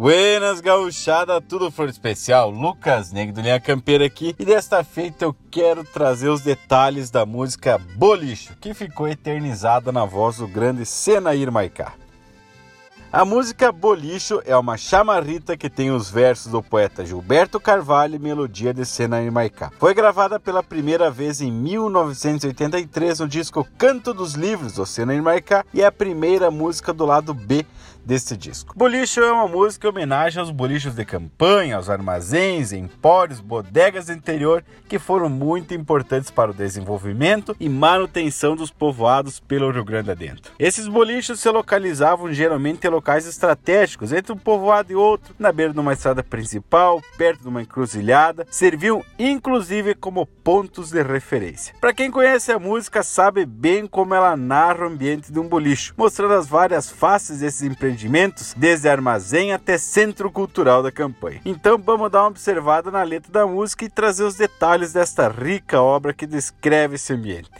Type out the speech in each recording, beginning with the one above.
Buenas gauchada, tudo for especial. Lucas Negro do Linha Campeira aqui e desta feita eu quero trazer os detalhes da música Bolicho, que ficou eternizada na voz do grande Senair Maicá. A música Bolicho é uma chamarrita que tem os versos do poeta Gilberto Carvalho e melodia de Senair Maicá. Foi gravada pela primeira vez em 1983 no disco Canto dos Livros do Senair Maicá e é a primeira música do lado B desse disco. Bolicho é uma música em homenagem aos bolichos de campanha, aos armazéns, empórios, bodegas do interior que foram muito importantes para o desenvolvimento e manutenção dos povoados pelo Rio Grande adentro. Esses bolichos se localizavam geralmente em locais estratégicos entre um povoado e outro, na beira de uma estrada principal, perto de uma encruzilhada, serviam inclusive como pontos de referência. Para quem conhece a música sabe bem como ela narra o ambiente de um bolicho, mostrando as várias faces desses empreendimentos, desde armazém até centro cultural da campanha. Então vamos dar uma observada na letra da música e trazer os detalhes desta rica obra que descreve esse ambiente.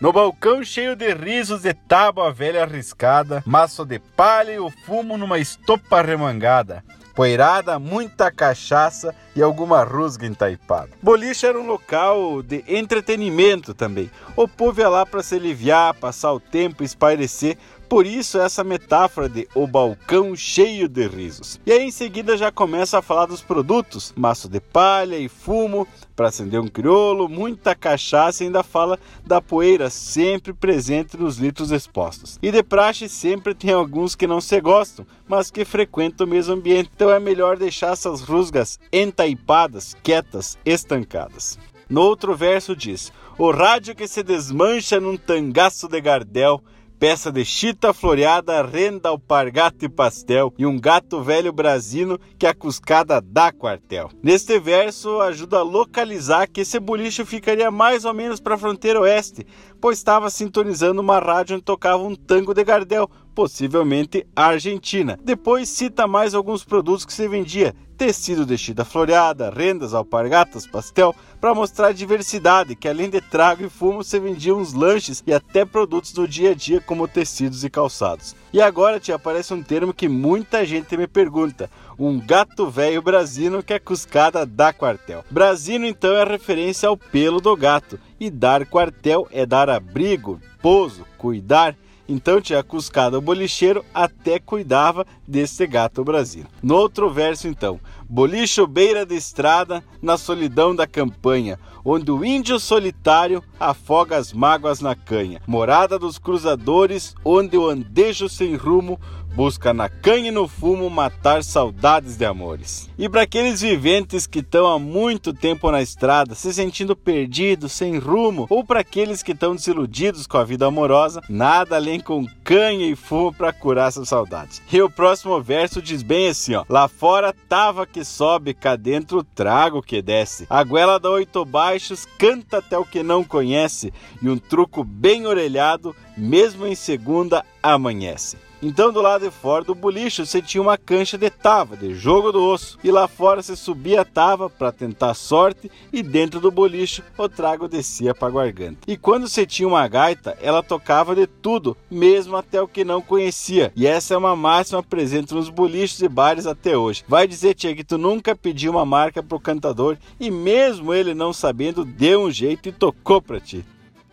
No balcão cheio de risos de tábua velha arriscada, maço de palha e o fumo numa estopa remangada, poeirada, muita cachaça e alguma rusga entaipada. Boliche era um local de entretenimento também. O povo ia lá para se aliviar, passar o tempo, espairecer, por isso essa metáfora de o balcão cheio de risos. E aí em seguida já começa a falar dos produtos, maço de palha e fumo para acender um crioulo, muita cachaça e ainda fala da poeira sempre presente nos litros expostos. E de praxe sempre tem alguns que não se gostam, mas que frequentam o mesmo ambiente, então é melhor deixar essas rusgas entaipadas, quietas, estancadas. No outro verso diz: O rádio que se desmancha num tangaço de gardel peça de chita floreada, renda, alpargata e pastel, e um gato velho brasino que a cuscada dá quartel. Neste verso ajuda a localizar que esse boliche ficaria mais ou menos para a fronteira oeste, pois estava sintonizando uma rádio onde tocava um tango de Gardel, possivelmente Argentina. Depois cita mais alguns produtos que se vendia, tecido de chita floreada, rendas, alpargatas, pastel, para mostrar a diversidade, que além de trago e fumo se vendiam uns lanches e até produtos do dia a dia como tecidos e calçados. E agora te aparece um termo que muita gente me pergunta, um gato velho brasino que é cuscada da quartel. Brasino então é referência ao pelo do gato e dar quartel é dar abrigo, pouso, cuidar então tinha cuscado o bolicheiro até cuidava desse gato brasileiro. No outro verso, então, bolicho beira de estrada na solidão da campanha, onde o índio solitário afoga as mágoas na canha. Morada dos cruzadores, onde o andejo sem rumo busca na canha e no fumo matar saudades de amores. E para aqueles viventes que estão há muito tempo na estrada, se sentindo perdidos, sem rumo, ou para aqueles que estão desiludidos com a vida amorosa, nada além com canha e fumo para curar essas saudades. E o próximo verso diz bem assim, ó: Lá fora tava que sobe, cá dentro trago que desce. A goela da oito baixos canta até o que não conhece, e um truco bem orelhado, mesmo em segunda, amanhece. Então, do lado de fora do boliche, você tinha uma cancha de tava, de jogo do osso. E lá fora você subia a tava para tentar sorte e dentro do boliche o trago descia para a garganta. E quando você tinha uma gaita, ela tocava de tudo, mesmo até o que não conhecia. E essa é uma máxima presente nos boliches e bares até hoje. Vai dizer, tia, que tu nunca pediu uma marca pro cantador e mesmo ele não sabendo, deu um jeito e tocou para ti.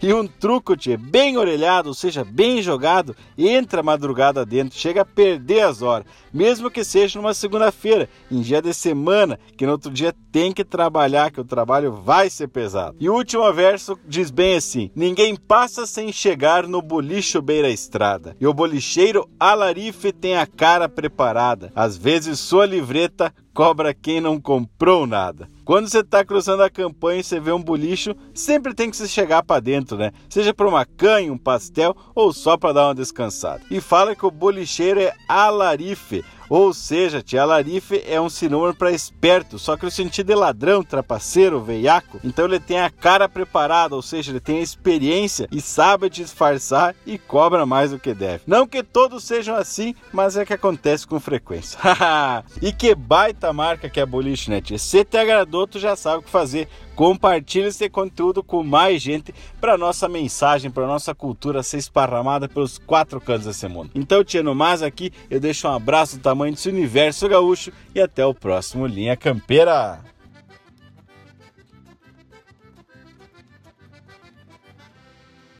E um truco, tchê, bem orelhado, ou seja, bem jogado, entra a madrugada dentro, chega a perder as horas, mesmo que seja numa segunda-feira, em dia de semana, que no outro dia tem que trabalhar, que o trabalho vai ser pesado. E o último verso diz bem assim: Ninguém passa sem chegar no bolicho beira estrada, e o bolicheiro alarife tem a cara preparada, às vezes sua livreta cobra quem não comprou nada. Quando você está cruzando a campanha e você vê um bolicho, sempre tem que se chegar para dentro, né? Seja para uma canha, um pastel ou só para dar uma descansada. E fala que o bolicheiro é alarife, ou seja, tia Larife é um sinônimo para esperto, só que no sentido de ladrão, trapaceiro, veiaco. Então ele tem a cara preparada, ou seja, ele tem a experiência e sabe disfarçar e cobra mais do que deve. Não que todos sejam assim, mas é que acontece com frequência. e que baita marca que é a Boliche, né, tia? Se te agradou, tu já sabe o que fazer compartilhe esse conteúdo com mais gente para nossa mensagem, para nossa cultura ser esparramada pelos quatro cantos desse mundo. Então, Tia, no mais aqui, eu deixo um abraço do tamanho desse universo gaúcho e até o próximo Linha Campeira.